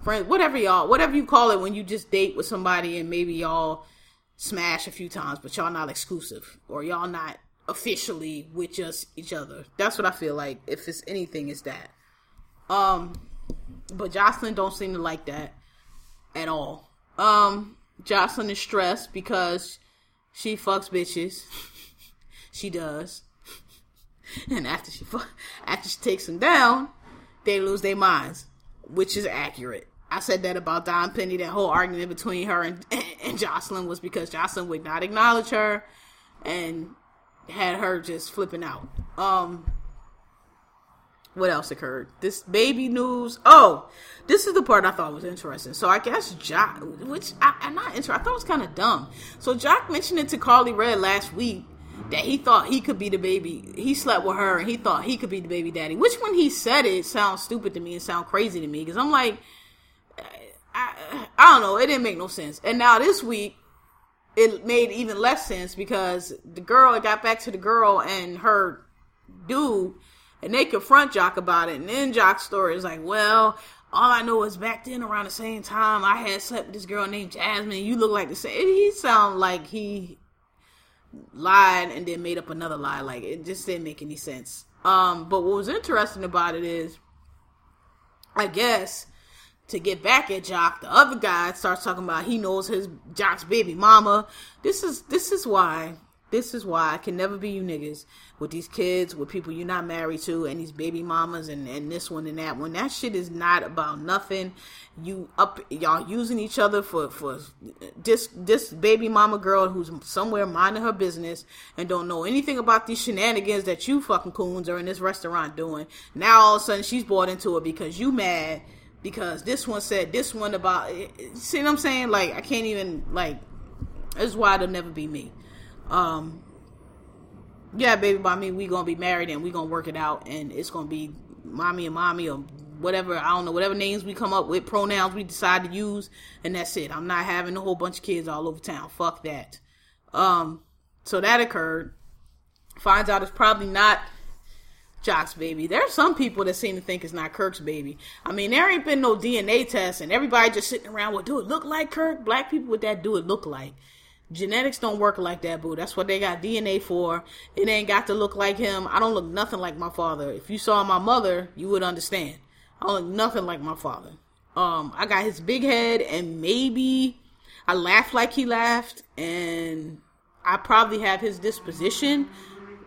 friends whatever y'all whatever you call it when you just date with somebody and maybe y'all smash a few times, but y'all not exclusive or y'all not officially with just each other. That's what I feel like. If it's anything, it's that. Um but Joseline don't seem to like that at all. Um, Joseline is stressed because she fucks bitches. she does. and after she fuck, after she takes them down, they lose their minds. which is accurate. I said that about Don Penny. That whole argument between her and, and Joseline was because Joseline would not acknowledge her and had her just flipping out. Um, what else occurred? This baby news. Oh, this is the part I thought was interesting. So I guess Joc, which I, am not interested. I thought it was kind of dumb. So Joc mentioned it to Karlie Redd last week that he thought he could be the baby. He slept with her and he thought he could be the baby daddy. Which when he said it, sounds stupid to me and sound crazy to me because I'm like, I, I don't know. It didn't make no sense. And now this week, it made even less sense because the girl, it got back to the girl and her dude, and they confront Joc about it. And then Joc's story is like, well, all I know is back then around the same time I had slept with this girl named Jasmine. You look like the same. He sound like he lied and then made up another lie. Like it just didn't make any sense. Um, but what was interesting about it is, I guess to get back at Joc, the other guy starts talking about he knows his Joc's baby mama. This is this is why this is why I can never be you niggas with these kids, with people you're not married to, and these baby mamas, and, and this one and that one. That shit is not about nothing. You up, y'all using each other for for this this baby mama girl who's somewhere minding her business and don't know anything about these shenanigans that you fucking coons are in this restaurant doing. Now all of a sudden she's bought into it because you mad because this one said this one about. Eh, eh, see what I'm saying? Like I can't even like. This is why it'll never be me um, yeah, baby, by me, we gonna be married and we gonna work it out, and it's gonna be mommy and mommy or whatever I don't know, whatever names we come up with, pronouns we decide to use, and that's it. I'm not having a whole bunch of kids all over town. Fuck that. Um, so that occurred. Finds out it's probably not Joc's baby. There are some people that seem to think it's not Kirk's baby. I mean, there ain't been no DNA test, and everybody just sitting around, well, do it look like Kirk? Black people with that do it look like. Genetics don't work like that, boo. That's what they got DNA for. It ain't got to look like him. I don't look nothing like my father. If you saw my mother, you would understand. I don't look nothing like my father. Um, I got his big head, and maybe I laugh like he laughed, and I probably have his disposition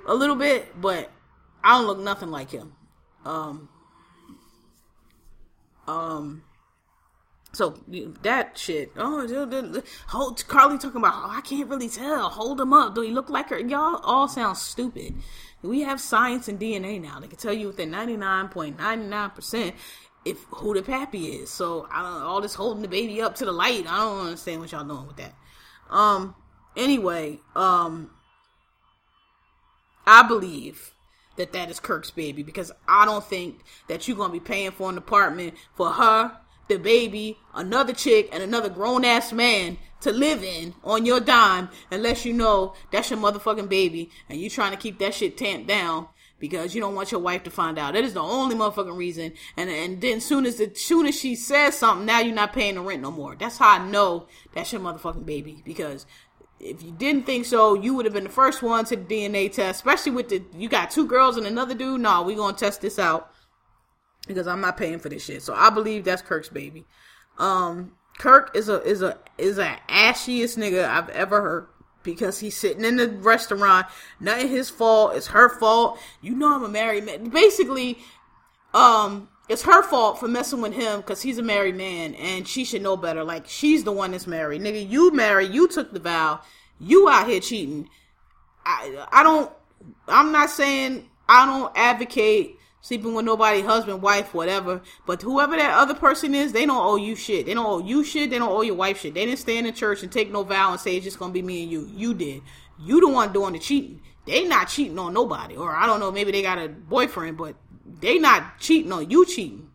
a little bit, but I don't look nothing like him. Um, um, so that shit. Oh, hold Karlie talking about. Oh, I can't really tell. Hold him up. Do he look like her? Y'all all sound stupid. We have science and DNA now. They can tell you within ninety nine point ninety nine percent if who the pappy is. So all this holding the baby up to the light. I don't understand what y'all doing with that. Um. Anyway. Um. I believe that that is Kirk's baby because I don't think that you're gonna be paying for an apartment for her the baby, another chick, and another grown ass man to live in on your dime unless you know that's your motherfucking baby and you trying to keep that shit tamped down because you don't want your wife to find out. That is the only motherfucking reason. And and then soon as the soon as she says something, now you're not paying the rent no more. That's how I know that's your motherfucking baby because if you didn't think so, you would have been the first one to the DNA test, especially with the you got two girls and another dude. No, we gonna test this out because I'm not paying for this shit. So I believe that's Kirk's baby. Um, Kirk is a is a is a ashiest nigga I've ever heard because he's sitting in the restaurant. Nothing his fault. It's her fault. You know I'm a married man. Basically, um, it's her fault for messing with him because he's a married man and she should know better. Like she's the one that's married. Nigga, you married. You took the vow. You out here cheating. I I don't. I'm not saying I don't advocate sleeping with nobody, husband, wife, whatever. But whoever that other person is, they don't owe you shit. They don't owe you shit. They don't owe your wife shit. They didn't stand in the church and take no vow and say it's just gonna be me and you. You did. You the one doing the cheating. They not cheating on nobody. Or I don't know, maybe they got a boyfriend, but they not cheating on you cheating.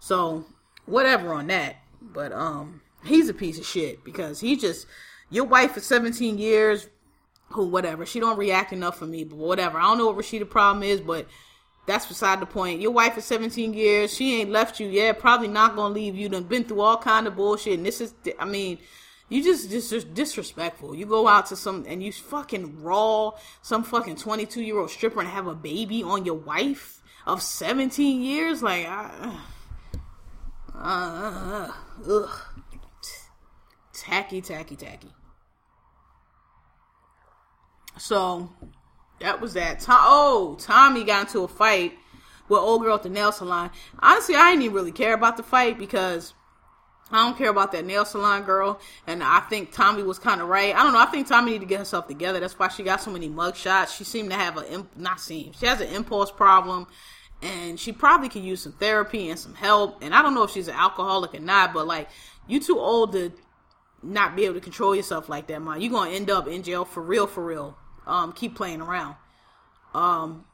So whatever on that. But um he's a piece of shit because he just your wife for 17 years who whatever she don't react enough for me but whatever i don't know what Rasheeda problem is but that's beside the point. Your wife is 17 years. She ain't left you yet. Probably not gonna leave you. Done been through all kind of bullshit. And this is, I mean, you just, just, just disrespectful. You go out to some and you fucking raw some fucking 22 year old stripper and have a baby on your wife of 17 years. Like, uh, uh, ugh, tacky, tacky, tacky. So that was that. Tom- oh, Tommie got into a fight with old girl at the nail salon. Honestly, I didn't even really care about the fight because I don't care about that nail salon girl, and I think Tommie was kind of right. I don't know. I think Tommie need to get herself together. That's why she got so many mug shots. She seemed to have a not seem she has an impulse problem, and she probably could use some therapy and some help. And I don't know if she's an alcoholic or not, but like you too old to not be able to control yourself like that, man. You're gonna end up in jail for real, for real. Um, keep playing around. Um,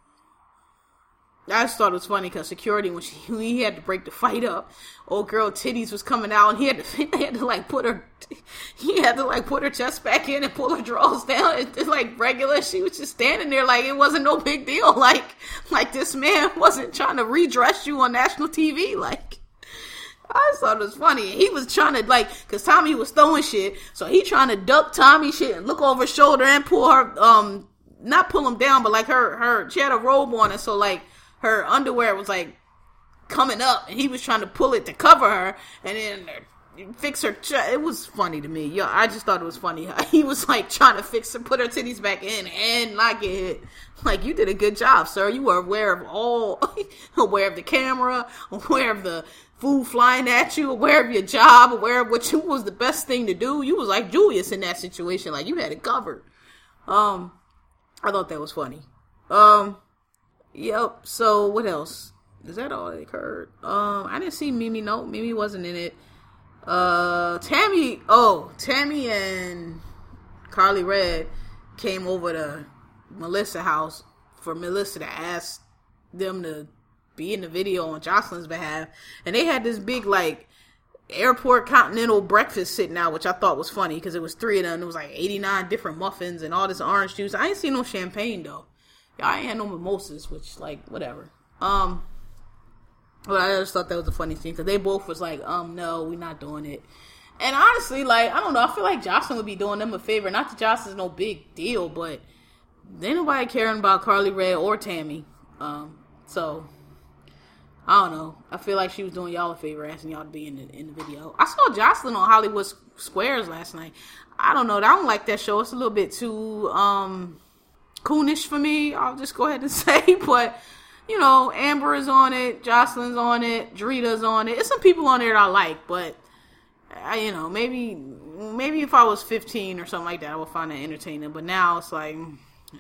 I just thought it was funny because security when she he had to break the fight up, old girl titties was coming out and he had to he had to like put her he had to like put her chest back in and pull her drawers down. It's it, like regular. She was just standing there like it wasn't no big deal. Like like this man wasn't trying to redress you on national TV. Like I thought it was funny. He was trying to like, cause Tommie was throwing shit, so he trying to duck Tommie shit and look over his shoulder and pull her, um, not pull him down, but like her, her, she had a robe on, and so like her underwear was like coming up, and he was trying to pull it to cover her, and then fix her. Ch- it was funny to me. Yo, I just thought it was funny. He was like trying to fix her, put her titties back in, and not get hit. Like you did a good job, sir. You were aware of all, aware of the camera, aware of the food flying at you, aware of your job, aware of what you was the best thing to do. You was like Julius in that situation, like you had it covered. Um, I thought that was funny. Um, Yep. So what else? Is that all that occurred? Um, I didn't see Mimi. No, Mimi wasn't in it. Uh, Tammy. Oh, Tammy and Karlie Redd came over to Melissa house for Melissa to ask them to be in the video on Joseline's behalf, and they had this big like airport continental breakfast sitting out, which I thought was funny because it was three of them. It was like eighty nine different muffins and all this orange juice. I ain't seen no champagne though. I ain't had no mimosas, which like whatever. Um, but I just thought that was a funny scene because they both was like, um, no, we're not doing it. And honestly, like I don't know, I feel like Joseline would be doing them a favor. Not that Joseline's no big deal, but they nobody caring about Karlie Redd or Tammy. Um, so I don't know. I feel like she was doing y'all a favor, asking y'all to be in the in the video. I saw Joseline on Hollywood Squares last night. I don't know. I don't like that show. It's a little bit too um coonish for me. I'll just go ahead and say, but you know, Amber is on it, Joseline's on it, Drita's on it. It's some people on there that I like, but I, you know, maybe maybe if I was 15 or something like that, I would find that entertaining. But now it's like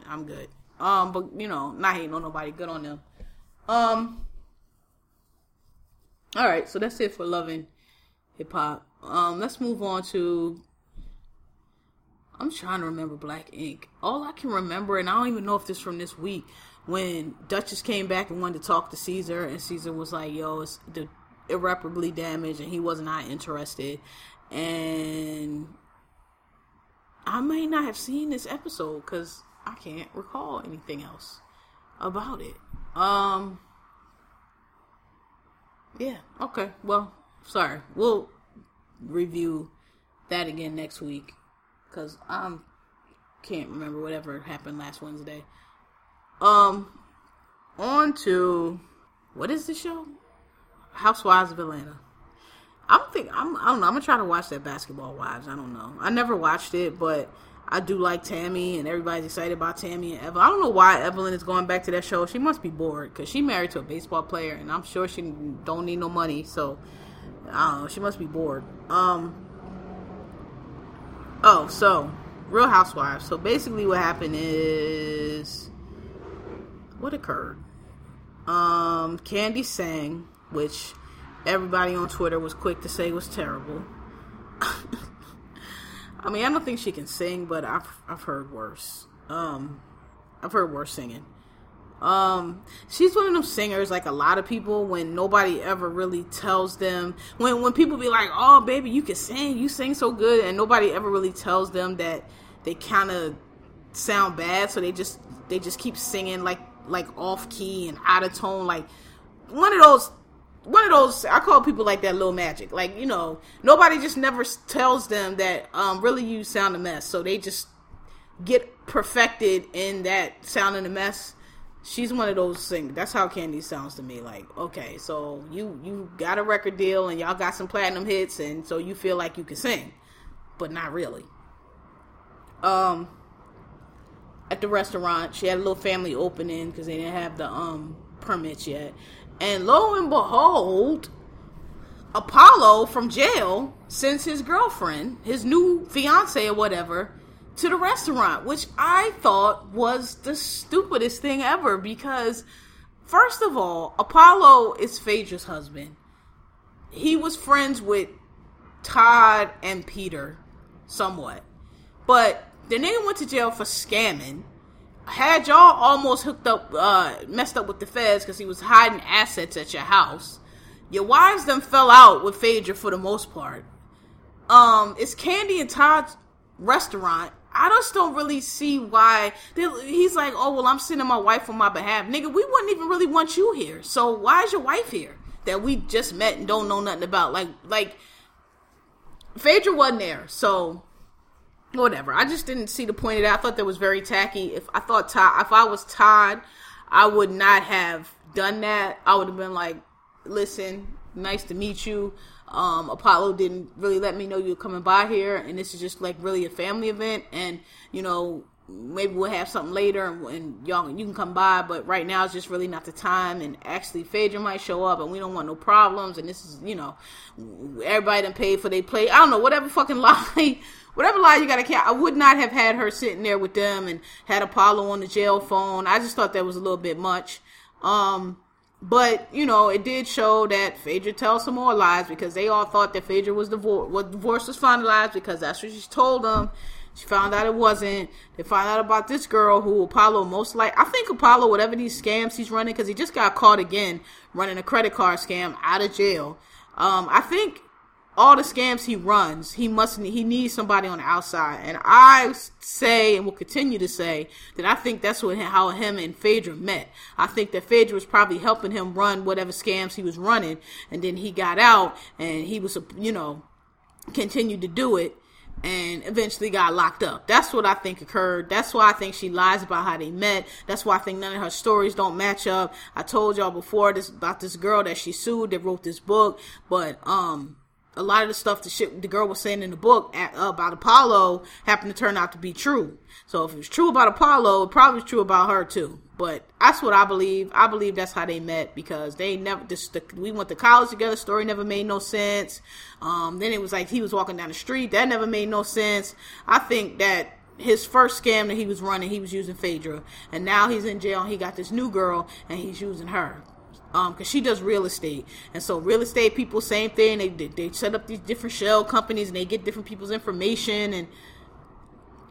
I'm good. Um, but you know, not hating on nobody, good on them. Um. All right, so that's it for loving hip hop. Um, let's move on to I'm trying to remember Black Ink. All I can remember, and I don't even know if this from this week, when Duchess came back and wanted to talk to Ceaser, and Ceaser was like, "Yo, it's the irreparably damaged," and he was not interested. And I may not have seen this episode because I can't recall anything else about it. Um. Yeah. Okay. Well, sorry. We'll review that again next week because I can't remember whatever happened last Wednesday. Um, on to what is the show? Housewives of Atlanta. I'm think I'm I don't know. I'm gonna try to watch that Basketball Wives. I don't know. I never watched it, but I do like Tammy, and everybody's excited about Tammy and Evelyn. I don't know why Evelyn is going back to that show. She must be bored because she married to a baseball player, and I'm sure she don't need no money. So I don't know. She must be bored. Um, Oh, so Real Housewives. So basically, what happened is what occurred. Um, Kandi sang, which everybody on Twitter was quick to say was terrible. I mean, I don't think she can sing, but I've I've heard worse. Um, I've heard worse singing. Um, she's one of those singers, like a lot of people, when nobody ever really tells them, when, when people be like, oh, baby, you can sing, you sing so good, and nobody ever really tells them that they kind of sound bad, so they just, they just keep singing like, like off key and out of tone, like one of those one of those I call people like that little magic. Like, you know, nobody just never tells them that um really you sound a mess. So they just get perfected in that sounding a mess she's one of those singers. That's how Kandi sounds to me. Like, okay, so you you got a record deal and y'all got some platinum hits, and so you feel like you can sing, but not really. Um, at the restaurant, she had a little family opening because they didn't have the um permits yet. And lo and behold, Apollo from jail sends his girlfriend, his new fiance or whatever, to the restaurant, which I thought was the stupidest thing ever because, first of all, Apollo is Phaedra's husband. He was friends with Todd and Peter somewhat. But the nigga went to jail for scamming. Had y'all almost hooked up, uh, messed up with the feds because he was hiding assets at your house. Your wives then fell out with Phaedra for the most part. Um, it's Kandi and Todd's restaurant. I just don't really see why he's like, oh well, I'm sending my wife on my behalf, nigga. We wouldn't even really want you here. So why is your wife here that we just met and don't know nothing about? Like, like Phaedra wasn't there, so whatever. I just didn't see the point of that. I thought that was very tacky. If I thought Todd, if I was Todd, I would not have done that. I would have been like, listen, nice to meet you. Um, Apollo didn't really let me know you were coming by here, and this is just like really a family event, and you know maybe we'll have something later, and, y'all you can come by, but right now it's just really not the time. And actually, Phaedra might show up, and we don't want no problems. And this is you know everybody done paid for they play. I don't know whatever fucking lie. Whatever lie you gotta count, I would not have had her sitting there with them and had Apollo on the jail phone. I just thought that was a little bit much. Um, but you know, it did show that Phaedra tells some more lies because they all thought that Phaedra was divorced. What divorce was finalized because that's what she told them. She found out it wasn't. They found out about this girl who Apollo most like. I think Apollo, whatever these scams he's running, because he just got caught again running a credit card scam out of jail. Um, I think all the scams he runs, he must he needs somebody on the outside. And I say and will continue to say that I think that's what how him and Phaedra met. I think that Phaedra was probably helping him run whatever scams he was running, and then he got out and he was you know continued to do it and eventually got locked up. That's what I think occurred. That's why I think she lies about how they met. That's why I think none of her stories don't match up. I told y'all before this about this girl that she sued that wrote this book, but um a lot of the stuff the shit the girl was saying in the book at, uh, about Apollo happened to turn out to be true. So if it was true about Apollo, it probably was true about her too. But that's what I believe. I believe that's how they met because they never. This, the, we went to college together. Story never made no sense. Um, then it was like he was walking down the street. That never made no sense. I think that his first scam that he was running, he was using Phaedra, and now he's in jail. and He got this new girl, and he's using her um because she does real estate. And so real estate people same thing. They, they, they set up these different shell companies and they get different people's information and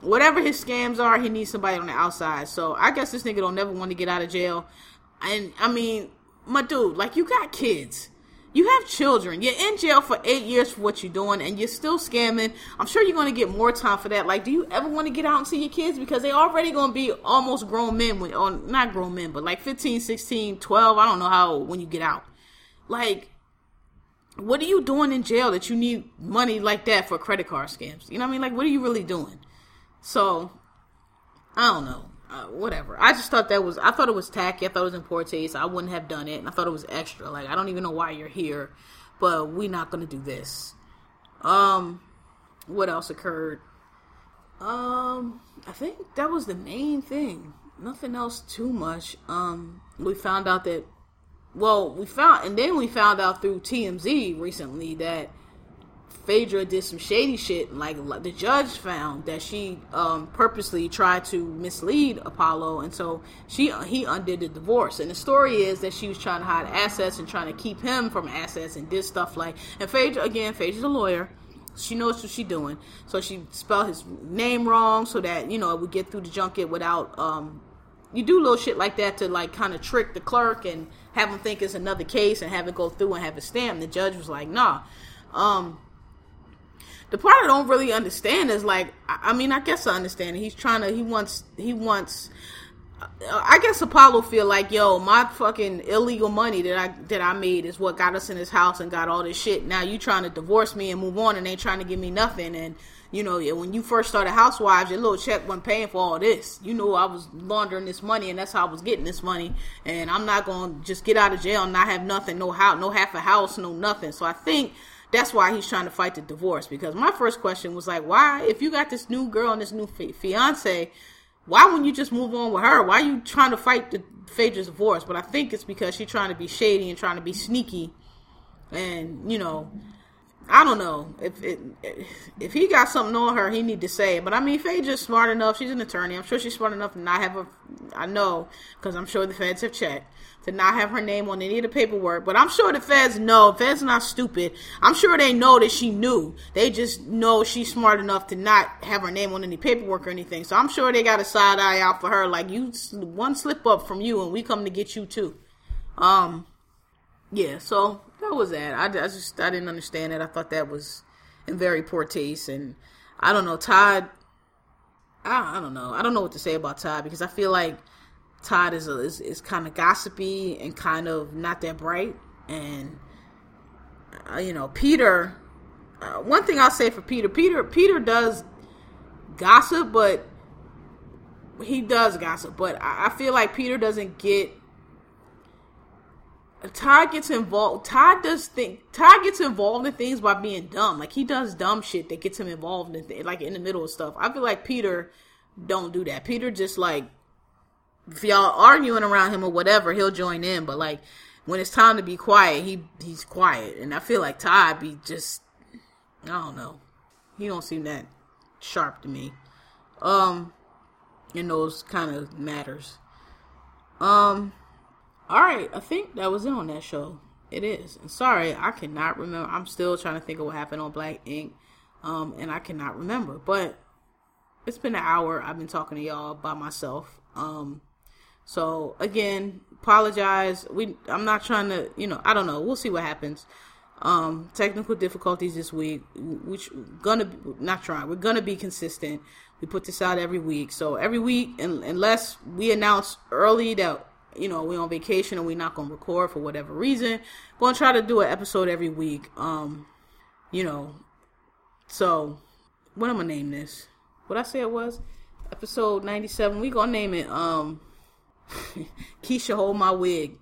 whatever his scams are he needs somebody on the outside. So i guess this nigga don't never want to get out of jail. And i mean my dude like you got kids you have children. You're in jail for eight years for what you're doing, and you're still scamming. I'm sure you're going to get more time for that. Like, do you ever want to get out and see your kids? Because they already going to be almost grown men, when, or not grown men, but like 15, 16, 12. I don't know how when you get out. Like, what are you doing in jail that you need money like that for credit card scams? You know what I mean? Like, what are you really doing? So, I don't know. Uh, whatever. I just thought that was. I thought it was tacky. I thought it was in poor taste. I wouldn't have done it, and I thought it was extra. Like I don't even know why you're here, but we're not gonna do this. Um, what else occurred? Um, I think that was the main thing. Nothing else too much. Um, we found out that. Well, we found, and then we found out through TMZ recently that Phaedra did some shady shit. Like the judge found that she um, purposely tried to mislead Apollo, and so she he undid the divorce. And the story is that she was trying to hide assets and trying to keep him from assets, and did stuff like. And Phaedra again, Phaedra's a lawyer. She knows what she's doing, so she spelled his name wrong so that you know it would get through the junket without. Um, you do little shit like that to like kind of trick the clerk and have him think it's another case and have it go through and have it stamped. The judge was like, "Nah." Um, the part I don't really understand is like, I mean, I guess I understand. He's trying to, he wants, he wants. Uh, I guess Apollo feel like, yo, my fucking illegal money that I that I made is what got us in this house and got all this shit. Now you trying to divorce me and move on, and they trying to give me nothing. And you know, when you first started Housewives, your little check wasn't paying for all this. You know, I was laundering this money, and that's how I was getting this money. And I'm not gonna just get out of jail and not have nothing, no house, no half a house, no nothing. So I think that's why he's trying to fight the divorce. Because my first question was like, why, if you got this new girl and this new fi- fiance, why wouldn't you just move on with her? Why are you trying to fight the Phaedra's divorce? But I think it's because she's trying to be shady and trying to be sneaky, and you know, I don't know if it, if he got something on her, he need to say it. But I mean, Phaedra's smart enough. She's an attorney. I'm sure she's smart enough to not have a. I know because I'm sure the feds have checked to not have her name on any of the paperwork. But I'm sure the feds know. Feds not stupid. I'm sure they know that she knew. They just know she's smart enough to not have her name on any paperwork or anything. So I'm sure they got a side eye out for her. Like you, one slip up from you, and we come to get you too. Um, yeah. So that was that. I, I just I didn't understand it. I thought that was in very poor taste, and I don't know Todd. I, I don't know. I don't know what to say about Todd because I feel like Todd is a, is, is kind of gossipy and kind of not that bright, and uh, you know Peter. Uh, one thing I'll say for Peter, Peter Peter does gossip, but he does gossip, but I, I feel like Peter doesn't get Todd gets involved. Todd does think. Todd gets involved in things by being dumb. Like he does dumb shit that gets him involved in, th- like in the middle of stuff. I feel like Peter don't do that. Peter just like if y'all arguing around him or whatever, he'll join in. But like when it's time to be quiet, he he's quiet. And I feel like Todd be just I don't know. He don't seem that sharp to me. Um, in those kind of matters. Um all right, I think that was it on that show. It is. And sorry, I cannot remember. I'm still trying to think of what happened on Black Ink, um, and I cannot remember. But it's been an hour. I've been talking to y'all by myself. Um, so again, apologize. We I'm not trying to, you know, I don't know. We'll see what happens. Um, technical difficulties this week, which gonna not trying. We're gonna be consistent. We put this out every week. So every week, unless we announce early that you know, we're on vacation and we're not gonna record for whatever reason. Gonna try to do an episode every week. Um, you know, so what am I name this? What I say it was? Episode ninety seven. We gonna name it um Keisha Hold My Wig.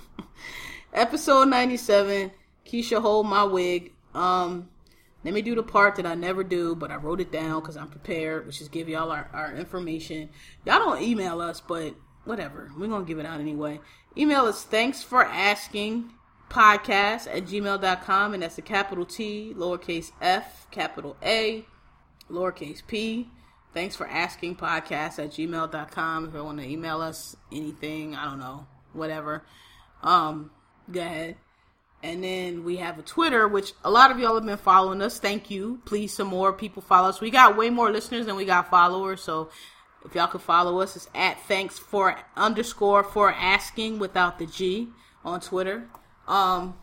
episode ninety seven, Keisha Hold My Wig. Um let me do the part that I never do, but I wrote it down because I'm prepared, which is give y'all our, our information. Y'all don't email us, but whatever. We're going to give it out anyway. Email us thanks for asking podcast at gmail.com, and that's a capital T, lowercase f, capital A, lowercase p. Thanks for asking podcast at gmail.com. If you want to email us anything, I don't know, whatever. Um, go ahead. And then we have a Twitter, which a lot of y'all have been following us. Thank you. Please, some more people follow us. We got way more listeners than we got followers, so if y'all could follow us, it's at thanks for underscore for asking without the G on Twitter. Um,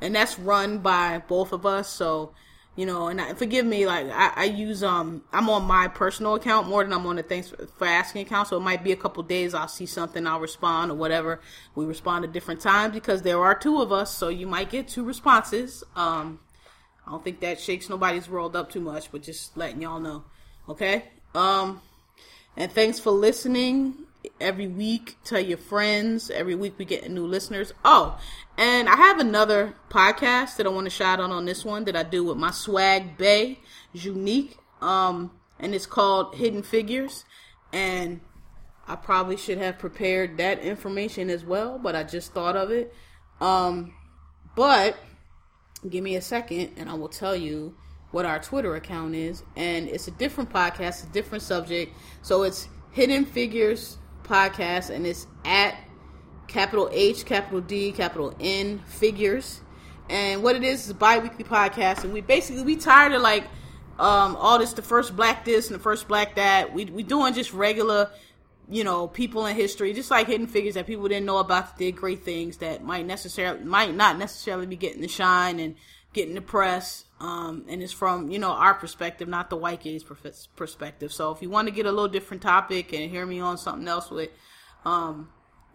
and that's run by both of us. So, you know, and I, forgive me, like I, I, use um, I'm on my personal account more than I'm on the thanks for, for asking account. So it might be a couple days I'll see something, I'll respond or whatever. We respond at different times because there are two of us, so you might get two responses. Um, I don't think that shakes nobody's world up too much, but just letting y'all know. Okay. Um. And thanks for listening every week. Tell your friends. Every week we get new listeners. Oh, and I have another podcast that I want to shout out on this one that I do with my swag bay, Unique. Um, and it's called Hidden Figures. And I probably should have prepared that information as well, but I just thought of it. Um, but give me a second and I will tell you what our Twitter account is, and it's a different podcast, a different subject. So it's Hidden Figures Podcast, and it's at capital H, capital D, capital N Figures. And what it is is a bi-weekly podcast, and we basically we tired of like um, all this the first black this and the first black that. We we doing just regular, you know, people in history, just like hidden figures that people didn't know about that did great things that might necessarily might not necessarily be getting the shine and getting the press um, and it's from you know our perspective, not the white gaze perspective. So if you want to get a little different topic and hear me on something else with um,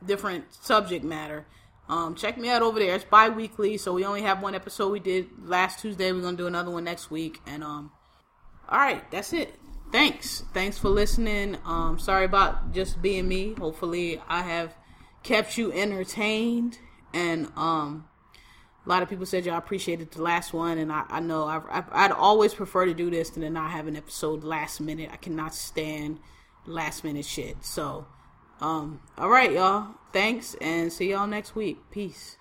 different subject matter, um, check me out over there. It's bi-weekly, so we only have one episode we did last Tuesday. We're gonna do another one next week, and um, all right, that's it. Thanks, thanks for listening. Um, sorry about just being me. Hopefully, I have kept you entertained and um a lot of people said y'all appreciated the last one, and I, I know i would always prefer to do this than to not have an episode last minute. I cannot stand last minute shit. So, um, all right, y'all. Thanks and see y'all next week. Peace.